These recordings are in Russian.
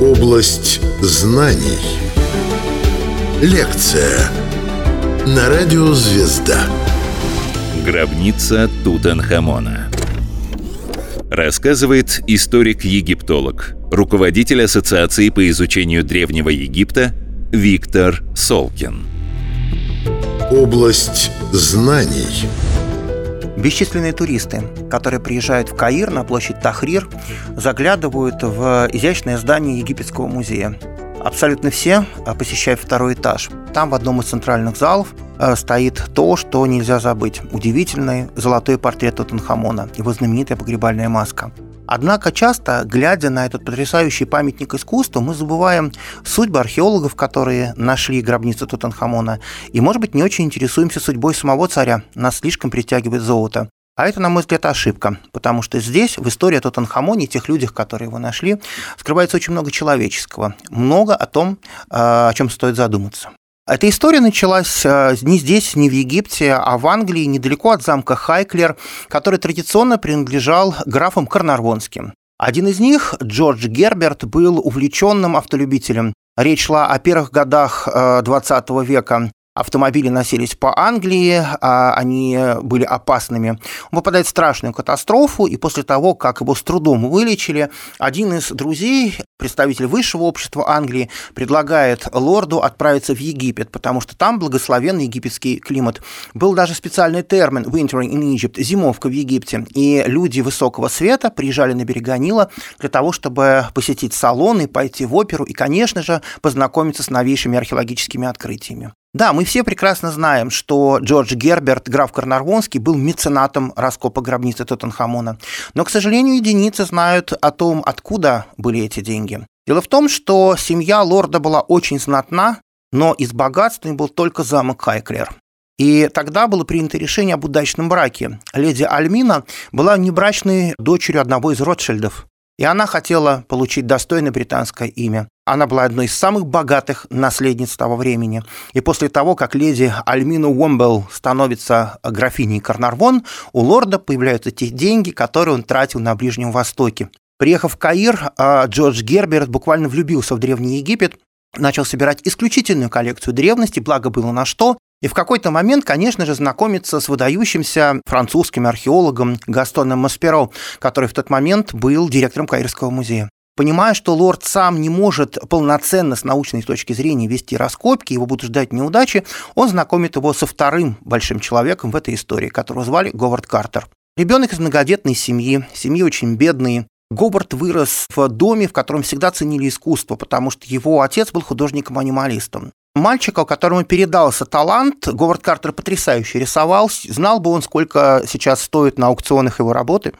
Область знаний. Лекция на радио «Звезда». Гробница Тутанхамона. Рассказывает историк-египтолог, руководитель Ассоциации по изучению Древнего Египта Виктор Солкин. Область знаний. Бесчисленные туристы, которые приезжают в Каир на площадь Тахрир, заглядывают в изящное здание Египетского музея. Абсолютно все а, посещают второй этаж. Там в одном из центральных залов а, стоит то, что нельзя забыть. Удивительный золотой портрет Тутанхамона, его знаменитая погребальная маска. Однако часто, глядя на этот потрясающий памятник искусства, мы забываем судьбы археологов, которые нашли гробницу Тутанхамона, и, может быть, не очень интересуемся судьбой самого царя, нас слишком притягивает золото. А это, на мой взгляд, ошибка, потому что здесь, в истории о Тутанхамоне, тех людях, которые его нашли, скрывается очень много человеческого, много о том, о чем стоит задуматься. Эта история началась э, не здесь, не в Египте, а в Англии, недалеко от замка Хайклер, который традиционно принадлежал графам Карнарвонским. Один из них, Джордж Герберт, был увлеченным автолюбителем. Речь шла о первых годах XX э, века автомобили носились по Англии, а они были опасными. Он попадает в страшную катастрофу, и после того, как его с трудом вылечили, один из друзей, представитель высшего общества Англии, предлагает лорду отправиться в Египет, потому что там благословенный египетский климат. Был даже специальный термин «wintering in Egypt» – зимовка в Египте, и люди высокого света приезжали на берега Нила для того, чтобы посетить салоны, пойти в оперу и, конечно же, познакомиться с новейшими археологическими открытиями. Да, мы все прекрасно знаем, что Джордж Герберт, граф Карнарвонский, был меценатом раскопа гробницы Тутанхамона. Но, к сожалению, единицы знают о том, откуда были эти деньги. Дело в том, что семья лорда была очень знатна, но из богатства был только замок Хайклер. И тогда было принято решение об удачном браке. Леди Альмина была небрачной дочерью одного из Ротшильдов. И она хотела получить достойное британское имя. Она была одной из самых богатых наследниц того времени. И после того, как леди Альмина Уомбелл становится графиней Карнарвон, у лорда появляются те деньги, которые он тратил на Ближнем Востоке. Приехав в Каир, а, Джордж Герберт буквально влюбился в Древний Египет, начал собирать исключительную коллекцию древности, благо было на что, и в какой-то момент, конечно же, знакомиться с выдающимся французским археологом Гастоном Масперо, который в тот момент был директором Каирского музея. Понимая, что лорд сам не может полноценно с научной точки зрения вести раскопки, его будут ждать неудачи, он знакомит его со вторым большим человеком в этой истории, которого звали Говард Картер. Ребенок из многодетной семьи, семьи очень бедные. Говард вырос в доме, в котором всегда ценили искусство, потому что его отец был художником-анималистом. Мальчика, которому передался талант, Говард Картер потрясающе рисовал, знал бы он, сколько сейчас стоит на аукционах его работы.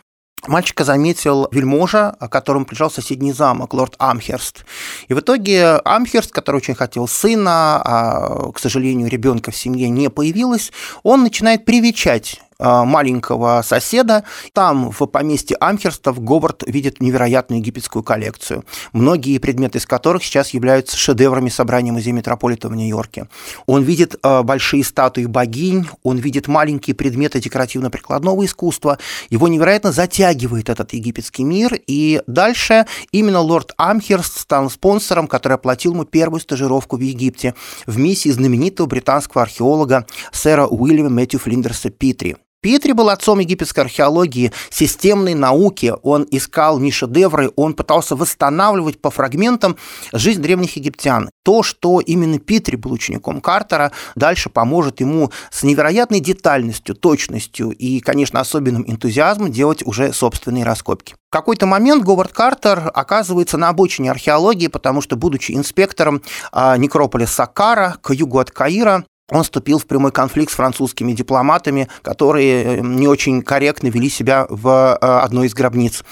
Мальчика заметил вельможа, о котором приезжал соседний замок, лорд Амхерст. И в итоге Амхерст, который очень хотел сына, а, к сожалению, ребенка в семье не появилось, он начинает привечать маленького соседа. Там, в поместье Амхерстов, Говард видит невероятную египетскую коллекцию, многие предметы из которых сейчас являются шедеврами собрания Музея Метрополита в Нью-Йорке. Он видит а, большие статуи богинь, он видит маленькие предметы декоративно-прикладного искусства. Его невероятно затягивает этот египетский мир, и дальше именно лорд Амхерст стал спонсором, который оплатил ему первую стажировку в Египте в миссии знаменитого британского археолога сэра Уильяма Мэтью Флиндерса Питри. Петри был отцом египетской археологии, системной науки. Он искал не шедевры, он пытался восстанавливать по фрагментам жизнь древних египтян. То, что именно Петри был учеником Картера, дальше поможет ему с невероятной детальностью, точностью и, конечно, особенным энтузиазмом делать уже собственные раскопки. В какой-то момент Говард Картер оказывается на обочине археологии, потому что, будучи инспектором а, некрополя Сакара к югу от Каира, он вступил в прямой конфликт с французскими дипломатами, которые э, не очень корректно вели себя в э, одной из гробниц.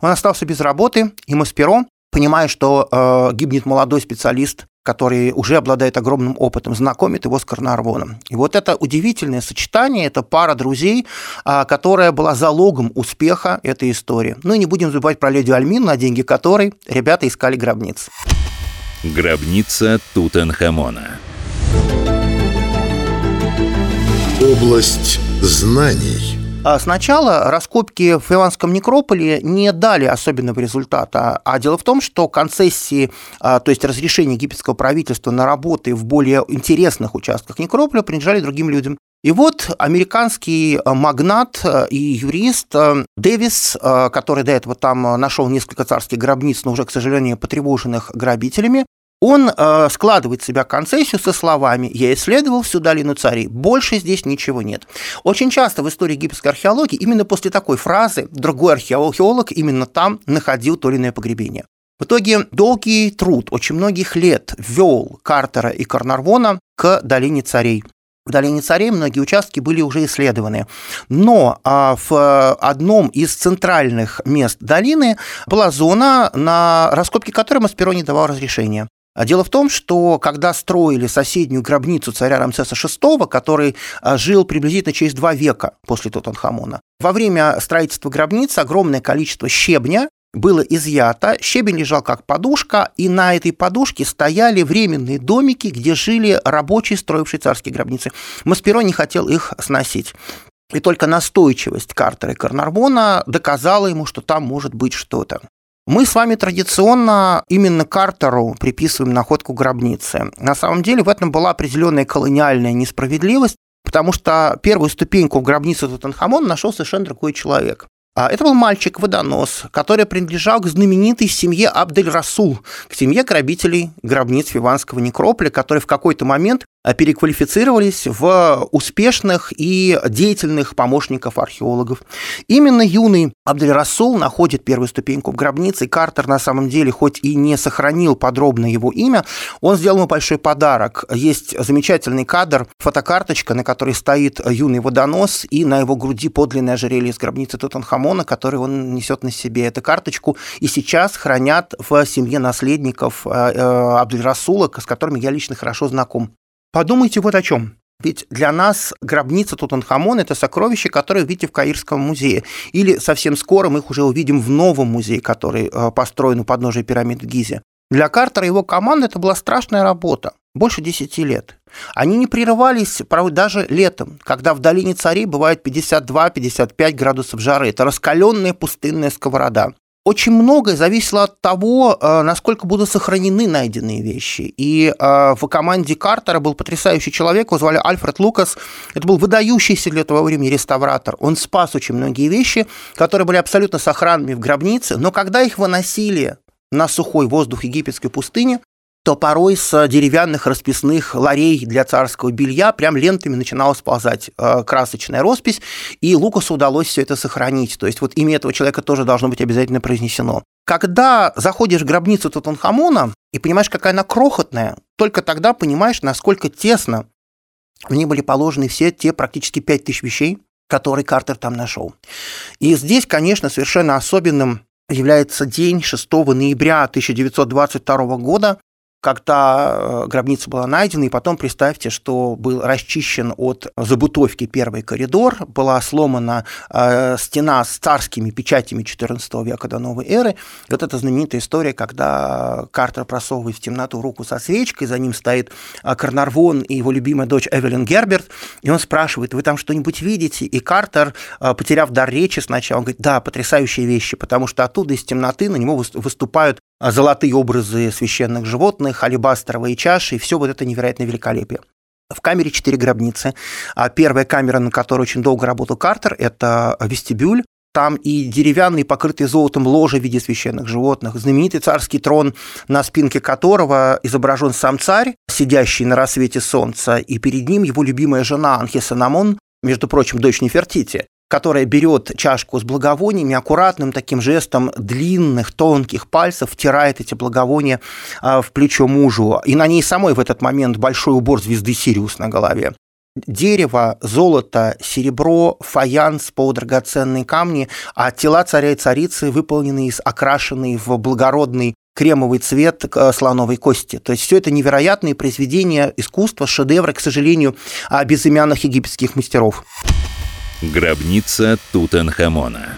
Он остался без работы, и Масперо, понимая, что э, гибнет молодой специалист, который уже обладает огромным опытом, знакомит его с Карнарвоном. И вот это удивительное сочетание, это пара друзей, которая была залогом успеха этой истории. Ну и не будем забывать про леди Альмин, на деньги которой ребята искали гробницы. Гробница Тутанхамона. Область знаний. А сначала раскопки в Иванском некрополе не дали особенного результата. А дело в том, что концессии, а, то есть разрешение египетского правительства на работы в более интересных участках некрополя принадлежали другим людям. И вот американский магнат и юрист Дэвис, который до этого там нашел несколько царских гробниц, но уже, к сожалению, потревоженных грабителями, он э, складывает в себя концессию со словами «Я исследовал всю долину царей, больше здесь ничего нет». Очень часто в истории египетской археологии именно после такой фразы другой археолог именно там находил то или иное погребение. В итоге долгий труд, очень многих лет ввел Картера и Карнарвона к долине царей. В долине царей многие участки были уже исследованы. Но а, в одном из центральных мест долины была зона, на раскопки которой Масперо не давал разрешения. А дело в том, что когда строили соседнюю гробницу царя Рамсеса VI, который а, жил приблизительно через два века после Тутанхамона, во время строительства гробницы огромное количество щебня было изъято, щебень лежал как подушка, и на этой подушке стояли временные домики, где жили рабочие, строившие царские гробницы. Масперо не хотел их сносить. И только настойчивость Картера и Карнарвона доказала ему, что там может быть что-то. Мы с вами традиционно именно Картеру приписываем находку гробницы. На самом деле в этом была определенная колониальная несправедливость, потому что первую ступеньку в гробнице Тутанхамона нашел совершенно другой человек. А это был мальчик-водонос, который принадлежал к знаменитой семье Абдель-Расул, к семье грабителей гробниц Фиванского некрополя, которые в какой-то момент переквалифицировались в успешных и деятельных помощников археологов. Именно юный Абдель-Расул находит первую ступеньку в гробнице, Картер на самом деле, хоть и не сохранил подробно его имя, он сделал ему большой подарок. Есть замечательный кадр, фотокарточка, на которой стоит юный водонос, и на его груди подлинное ожерелье из гробницы Тутанхамона Хамона, который он несет на себе эту карточку, и сейчас хранят в семье наследников э, э, Абдельрасула, с которыми я лично хорошо знаком. Подумайте вот о чем. Ведь для нас гробница Тутанхамон – это сокровище, которое видите в Каирском музее. Или совсем скоро мы их уже увидим в новом музее, который э, построен у подножия пирамид в Гизе. Для Картера и его команды это была страшная работа. Больше 10 лет. Они не прерывались, даже летом, когда в долине царей бывает 52-55 градусов жары. Это раскаленная пустынная сковорода. Очень многое зависело от того, э, насколько будут сохранены найденные вещи. И э, в команде Картера был потрясающий человек, его звали Альфред Лукас. Это был выдающийся для того времени реставратор. Он спас очень многие вещи, которые были абсолютно сохранными в гробнице, но когда их выносили на сухой воздух египетской пустыни, то порой с деревянных расписных ларей для царского белья прям лентами начинала сползать э, красочная роспись, и Лукасу удалось все это сохранить. То есть вот имя этого человека тоже должно быть обязательно произнесено. Когда заходишь в гробницу Тутанхамона и понимаешь, какая она крохотная, только тогда понимаешь, насколько тесно в ней были положены все те практически 5000 вещей, которые Картер там нашел. И здесь, конечно, совершенно особенным является день 6 ноября 1922 года, когда э, гробница была найдена, и потом представьте, что был расчищен от забутовки первый коридор, была сломана э, стена с царскими печатями XIV века до новой эры. И вот эта знаменитая история, когда Картер просовывает в темноту руку со свечкой, за ним стоит э, Карнарвон и его любимая дочь Эвелин Герберт, и он спрашивает, вы там что-нибудь видите? И Картер, потеряв дар речи сначала, он говорит, да, потрясающие вещи, потому что оттуда из темноты на него выступают золотые образы священных животных, алебастровые чаши, и все вот это невероятное великолепие. В камере четыре гробницы. А первая камера, на которой очень долго работал Картер, это вестибюль. Там и деревянный, покрытый золотом ложе в виде священных животных, знаменитый царский трон, на спинке которого изображен сам царь, сидящий на рассвете солнца, и перед ним его любимая жена Анхисанамон, между прочим, дочь Нефертити которая берет чашку с благовониями, аккуратным таким жестом длинных, тонких пальцев втирает эти благовония а, в плечо мужу. И на ней самой в этот момент большой убор звезды Сириус на голове. Дерево, золото, серебро, фаянс, полудрагоценные камни, а тела царя и царицы выполнены из окрашенные в благородный кремовый цвет э, слоновой кости. То есть все это невероятные произведения искусства, шедевры, к сожалению, безымянных египетских мастеров. Гробница Тутанхамона.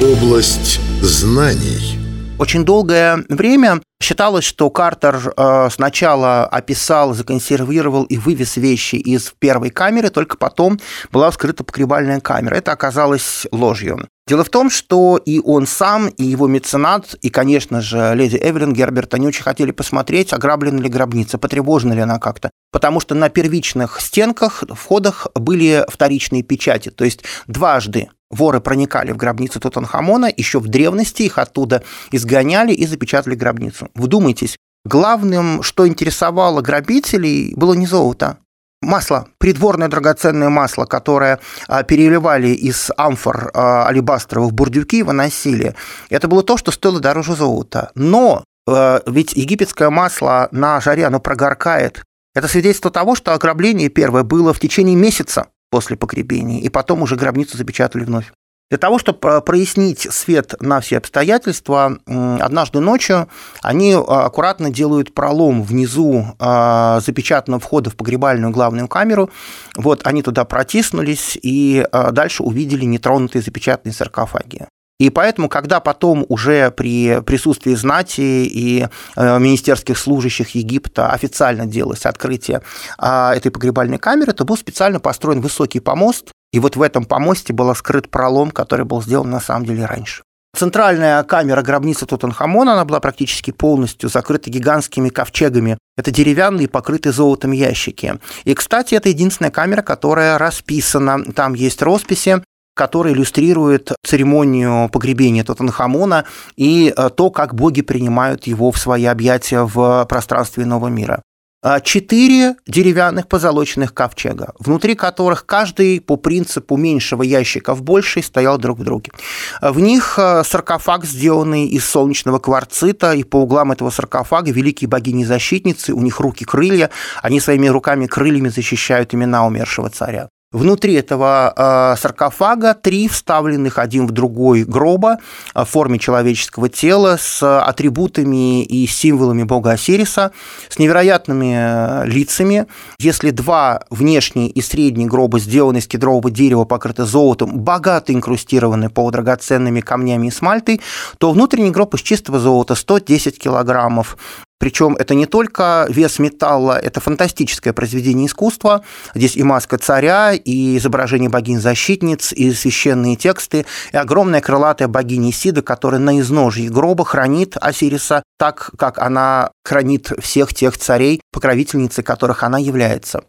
Область знаний. Очень долгое время считалось, что Картер э, сначала описал, законсервировал и вывез вещи из первой камеры, только потом была вскрыта погребальная камера. Это оказалось ложью. Дело в том, что и он сам, и его меценат, и, конечно же, леди Эвелин Герберт, они очень хотели посмотреть, ограблена ли гробница, потревожена ли она как-то. Потому что на первичных стенках, входах были вторичные печати. То есть дважды воры проникали в гробницу Тутанхамона, еще в древности их оттуда изгоняли и запечатали гробницу. Вдумайтесь, главным, что интересовало грабителей, было не золото, масло, придворное драгоценное масло, которое а, переливали из амфор а, алебастровых бурдюки, выносили, это было то, что стоило дороже золота. Но а, ведь египетское масло на жаре, оно прогоркает. Это свидетельство того, что ограбление первое было в течение месяца после погребения, и потом уже гробницу запечатали вновь. Для того, чтобы прояснить свет на все обстоятельства, однажды ночью они а, аккуратно делают пролом внизу а, запечатанного входа в погребальную главную камеру. Вот они туда протиснулись и дальше увидели нетронутые запечатанные саркофаги. И поэтому, когда потом уже при присутствии знати и министерских служащих Египта официально делалось открытие этой погребальной камеры, то был специально построен высокий помост, и вот в этом помосте был скрыт пролом, который был сделан на самом деле раньше. Центральная камера гробницы Тутанхамона, она была практически полностью закрыта гигантскими ковчегами. Это деревянные, покрытые золотом ящики. И, кстати, это единственная камера, которая расписана. Там есть росписи, которые иллюстрируют церемонию погребения Тутанхамона и э, то, как боги принимают его в свои объятия в пространстве нового мира. А, четыре деревянных позолоченных ковчега, внутри которых каждый по принципу меньшего ящика в больший стоял друг в друге. В них а, саркофаг, сделанный из солнечного кварцита, и по углам этого саркофага великие богини-защитницы, у них руки-крылья, они своими руками-крыльями защищают имена умершего царя. Внутри этого э, саркофага три вставленных один в другой гроба в форме человеческого тела с атрибутами и символами бога Осириса, с невероятными э, лицами. Если два внешние и средние гроба сделаны из кедрового дерева, покрыты золотом, богато инкрустированы полудрагоценными камнями и смальтой, то внутренний гроб из чистого золота 110 килограммов, причем это не только вес металла, это фантастическое произведение искусства. Здесь и маска царя, и изображение богинь-защитниц, и священные тексты, и огромная крылатая богиня Исида, которая на изножье гроба хранит Осириса так, как она хранит всех тех царей, покровительницей которых она является.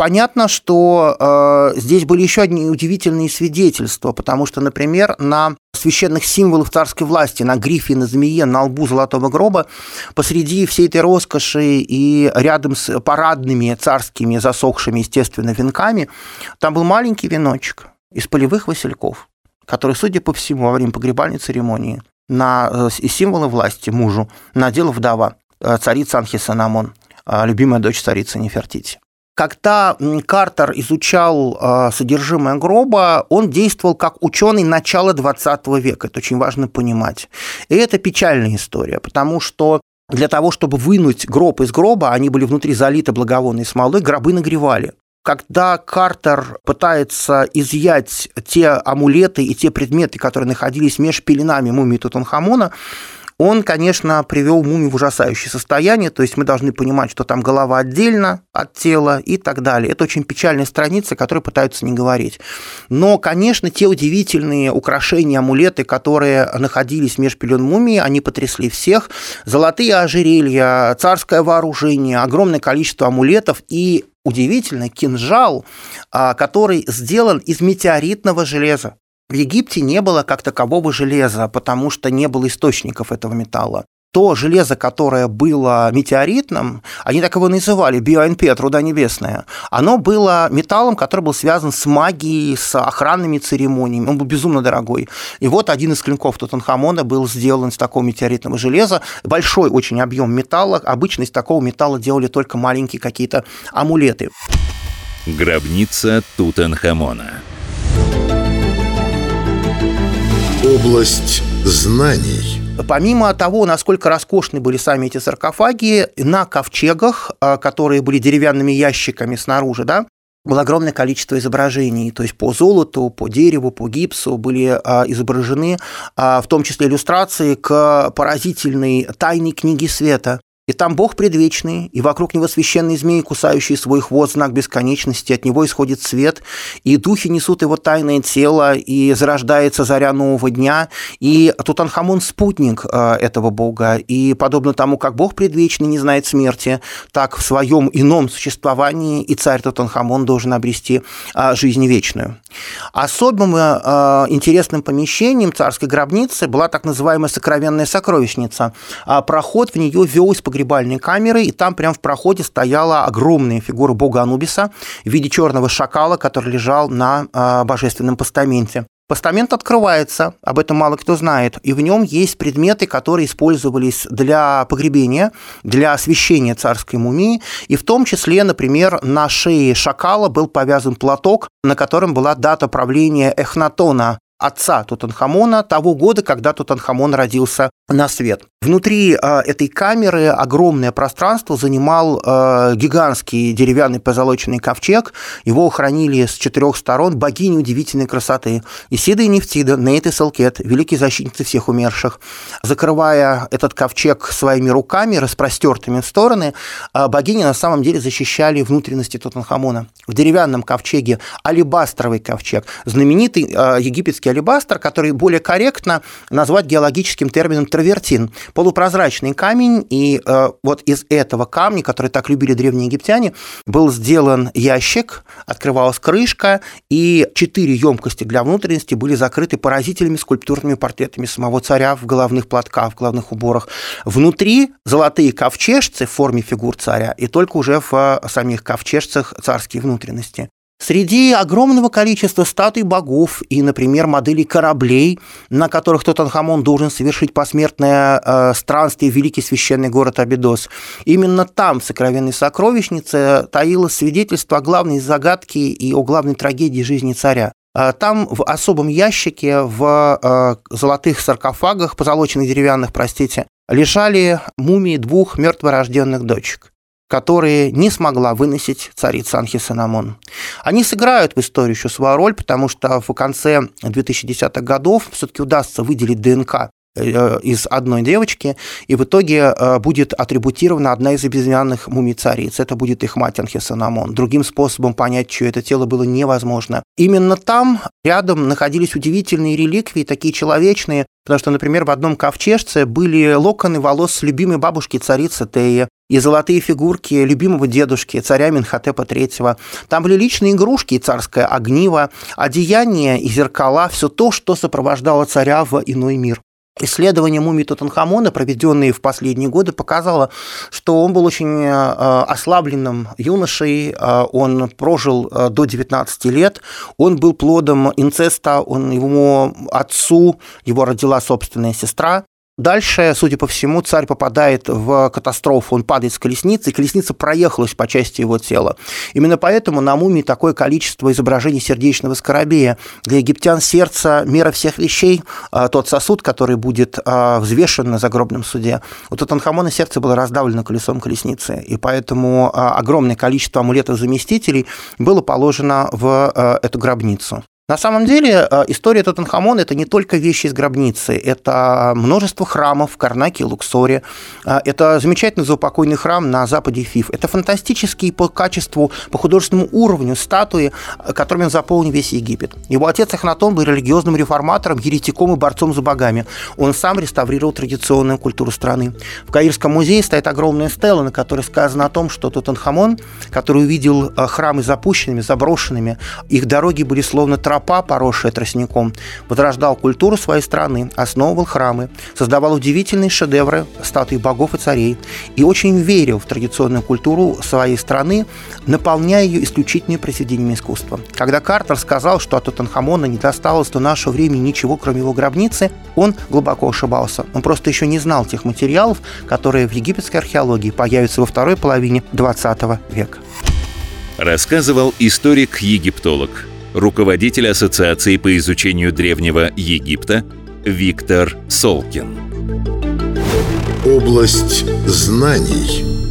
Понятно, что э, здесь были еще одни удивительные свидетельства, потому что, например, на священных символах царской власти, на грифе, на змее, на лбу золотого гроба, посреди всей этой роскоши и рядом с парадными царскими засохшими, естественно, венками, там был маленький веночек из полевых васильков, который, судя по всему, во время погребальной церемонии на э, символы власти мужу надела вдова, э, царица Анхисанамон, э, любимая дочь царицы Нефертити. Когда Картер изучал а, содержимое гроба, он действовал как ученый начала 20 века. Это очень важно понимать. И это печальная история, потому что для того, чтобы вынуть гроб из гроба, они были внутри залиты благовонной смолой, гробы нагревали. Когда Картер пытается изъять те амулеты и те предметы, которые находились меж пеленами мумии Тутанхамона, он, конечно, привел мумию в ужасающее состояние, то есть мы должны понимать, что там голова отдельно от тела и так далее. Это очень печальная страница, которую пытаются не говорить. Но, конечно, те удивительные украшения, амулеты, которые находились меж пелен мумии, они потрясли всех. Золотые ожерелья, царское вооружение, огромное количество амулетов и удивительно, кинжал, а, который сделан из метеоритного железа. В Египте не было как такового железа, потому что не было источников этого металла. То железо, которое было метеоритным, они так его называли, биоНП, труда небесная, оно было металлом, который был связан с магией, с охранными церемониями, он был безумно дорогой. И вот один из клинков Тутанхамона был сделан из такого метеоритного железа, большой очень объем металла, обычно из такого металла делали только маленькие какие-то амулеты. Гробница Тутанхамона. Область знаний. Помимо того, насколько роскошны были сами эти саркофаги, на ковчегах, а, которые были деревянными ящиками снаружи, да, было огромное количество изображений, то есть по золоту, по дереву, по гипсу были а, изображены, а, в том числе иллюстрации к поразительной тайной книге света, и там Бог предвечный, и вокруг него священный змей, кусающий свой хвост, знак бесконечности, от него исходит свет, и духи несут его тайное тело, и зарождается заря нового дня, и Тутанхамон – спутник э, этого Бога, и подобно тому, как Бог предвечный не знает смерти, так в своем ином существовании и царь Тутанхамон должен обрести э, жизнь вечную. Особым э, интересным помещением царской гробницы была так называемая сокровенная сокровищница. Проход в нее вел из погребальной камеры, и там прямо в проходе стояла огромная фигура бога Анубиса в виде черного шакала, который лежал на э, божественном постаменте. Постамент открывается, об этом мало кто знает, и в нем есть предметы, которые использовались для погребения, для освящения царской мумии, и в том числе, например, на шее шакала был повязан платок, на котором была дата правления Эхнатона, отца Тутанхамона того года, когда Тутанхамон родился на свет. Внутри э, этой камеры огромное пространство занимал э, гигантский деревянный позолоченный ковчег. Его хранили с четырех сторон богини удивительной красоты. Исида и Нефтида, Нейт и Селкет, великие защитницы всех умерших. Закрывая этот ковчег своими руками, распростертыми в стороны, э, богини на самом деле защищали внутренности Тутанхамона. В деревянном ковчеге алебастровый ковчег, знаменитый египетский алебастр, который более корректно назвать геологическим термином травертин – полупрозрачный камень, и э, вот из этого камня, который так любили древние египтяне, был сделан ящик, открывалась крышка, и четыре емкости для внутренности были закрыты поразительными скульптурными портретами самого царя в головных платках, в головных уборах. Внутри золотые ковчежцы в форме фигур царя, и только уже в э, самих ковчежцах царские внутренности. Среди огромного количества статуй богов и, например, моделей кораблей, на которых Тутанхамон должен совершить посмертное э, странствие в великий священный город Абидос, именно там, в сокровенной сокровищнице, таилось свидетельство о главной загадке и о главной трагедии жизни царя. Э, там в особом ящике, в э, золотых саркофагах, позолоченных деревянных, простите, лежали мумии двух мертворожденных дочек которые не смогла выносить царица Анхисанамон. Они сыграют в историю еще свою роль, потому что в конце 2010-х годов все-таки удастся выделить ДНК э, из одной девочки, и в итоге э, будет атрибутирована одна из безымянных мумий цариц. Это будет их мать Анхисанамон. Другим способом понять, чье это тело было невозможно. Именно там рядом находились удивительные реликвии, такие человечные, потому что, например, в одном ковчежце были локоны волос любимой бабушки царицы Теи, и золотые фигурки любимого дедушки, царя Минхотепа III. Там были личные игрушки и царское огниво, одеяния и зеркала, все то, что сопровождало царя в иной мир. Исследование мумии Тутанхамона, проведенные в последние годы, показало, что он был очень э, ослабленным юношей, э, он прожил э, до 19 лет, он был плодом инцеста, он, его отцу его родила собственная сестра, Дальше, судя по всему, царь попадает в катастрофу, он падает с колесницы, и колесница проехалась по части его тела. Именно поэтому на мумии такое количество изображений сердечного скоробея. Для египтян сердце – мера всех вещей, а тот сосуд, который будет а, взвешен на загробном суде. У Тутанхамона сердце было раздавлено колесом колесницы, и поэтому а, огромное количество амулетов-заместителей было положено в эту гробницу. На самом деле э, история Тутанхамона – это не только вещи из гробницы, это множество храмов в Карнаке и Луксоре, э, это замечательный заупокойный храм на западе Фиф, это фантастические по качеству, по художественному уровню статуи, э, которыми он заполнен весь Египет. Его отец Ахнатон был религиозным реформатором, еретиком и борцом за богами. Он сам реставрировал традиционную культуру страны. В Каирском музее стоит огромная стела, на которой сказано о том, что Тутанхамон, который увидел храмы запущенными, заброшенными, их дороги были словно тропы тропа, поросшая тростником, возрождал культуру своей страны, основывал храмы, создавал удивительные шедевры статуи богов и царей и очень верил в традиционную культуру своей страны, наполняя ее исключительными произведениями искусства. Когда Картер сказал, что от Тутанхамона не досталось до нашего времени ничего, кроме его гробницы, он глубоко ошибался. Он просто еще не знал тех материалов, которые в египетской археологии появятся во второй половине XX века. Рассказывал историк-египтолог руководитель Ассоциации по изучению Древнего Египта Виктор Солкин. Область знаний.